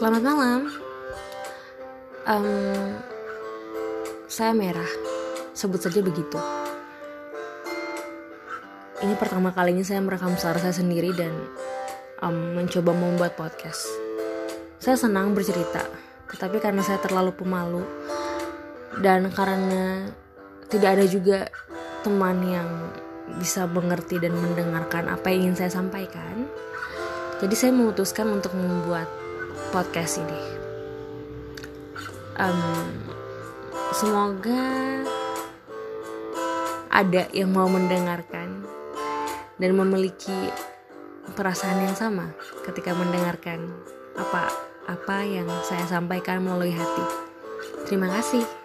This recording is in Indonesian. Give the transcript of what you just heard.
Selamat malam. Um, saya merah, sebut saja begitu. Ini pertama kalinya saya merekam suara saya sendiri dan um, mencoba membuat podcast. Saya senang bercerita, tetapi karena saya terlalu pemalu dan karena tidak ada juga teman yang bisa mengerti dan mendengarkan apa yang ingin saya sampaikan, jadi saya memutuskan untuk membuat podcast ini. Um, semoga ada yang mau mendengarkan dan memiliki perasaan yang sama ketika mendengarkan apa apa yang saya sampaikan melalui hati. Terima kasih.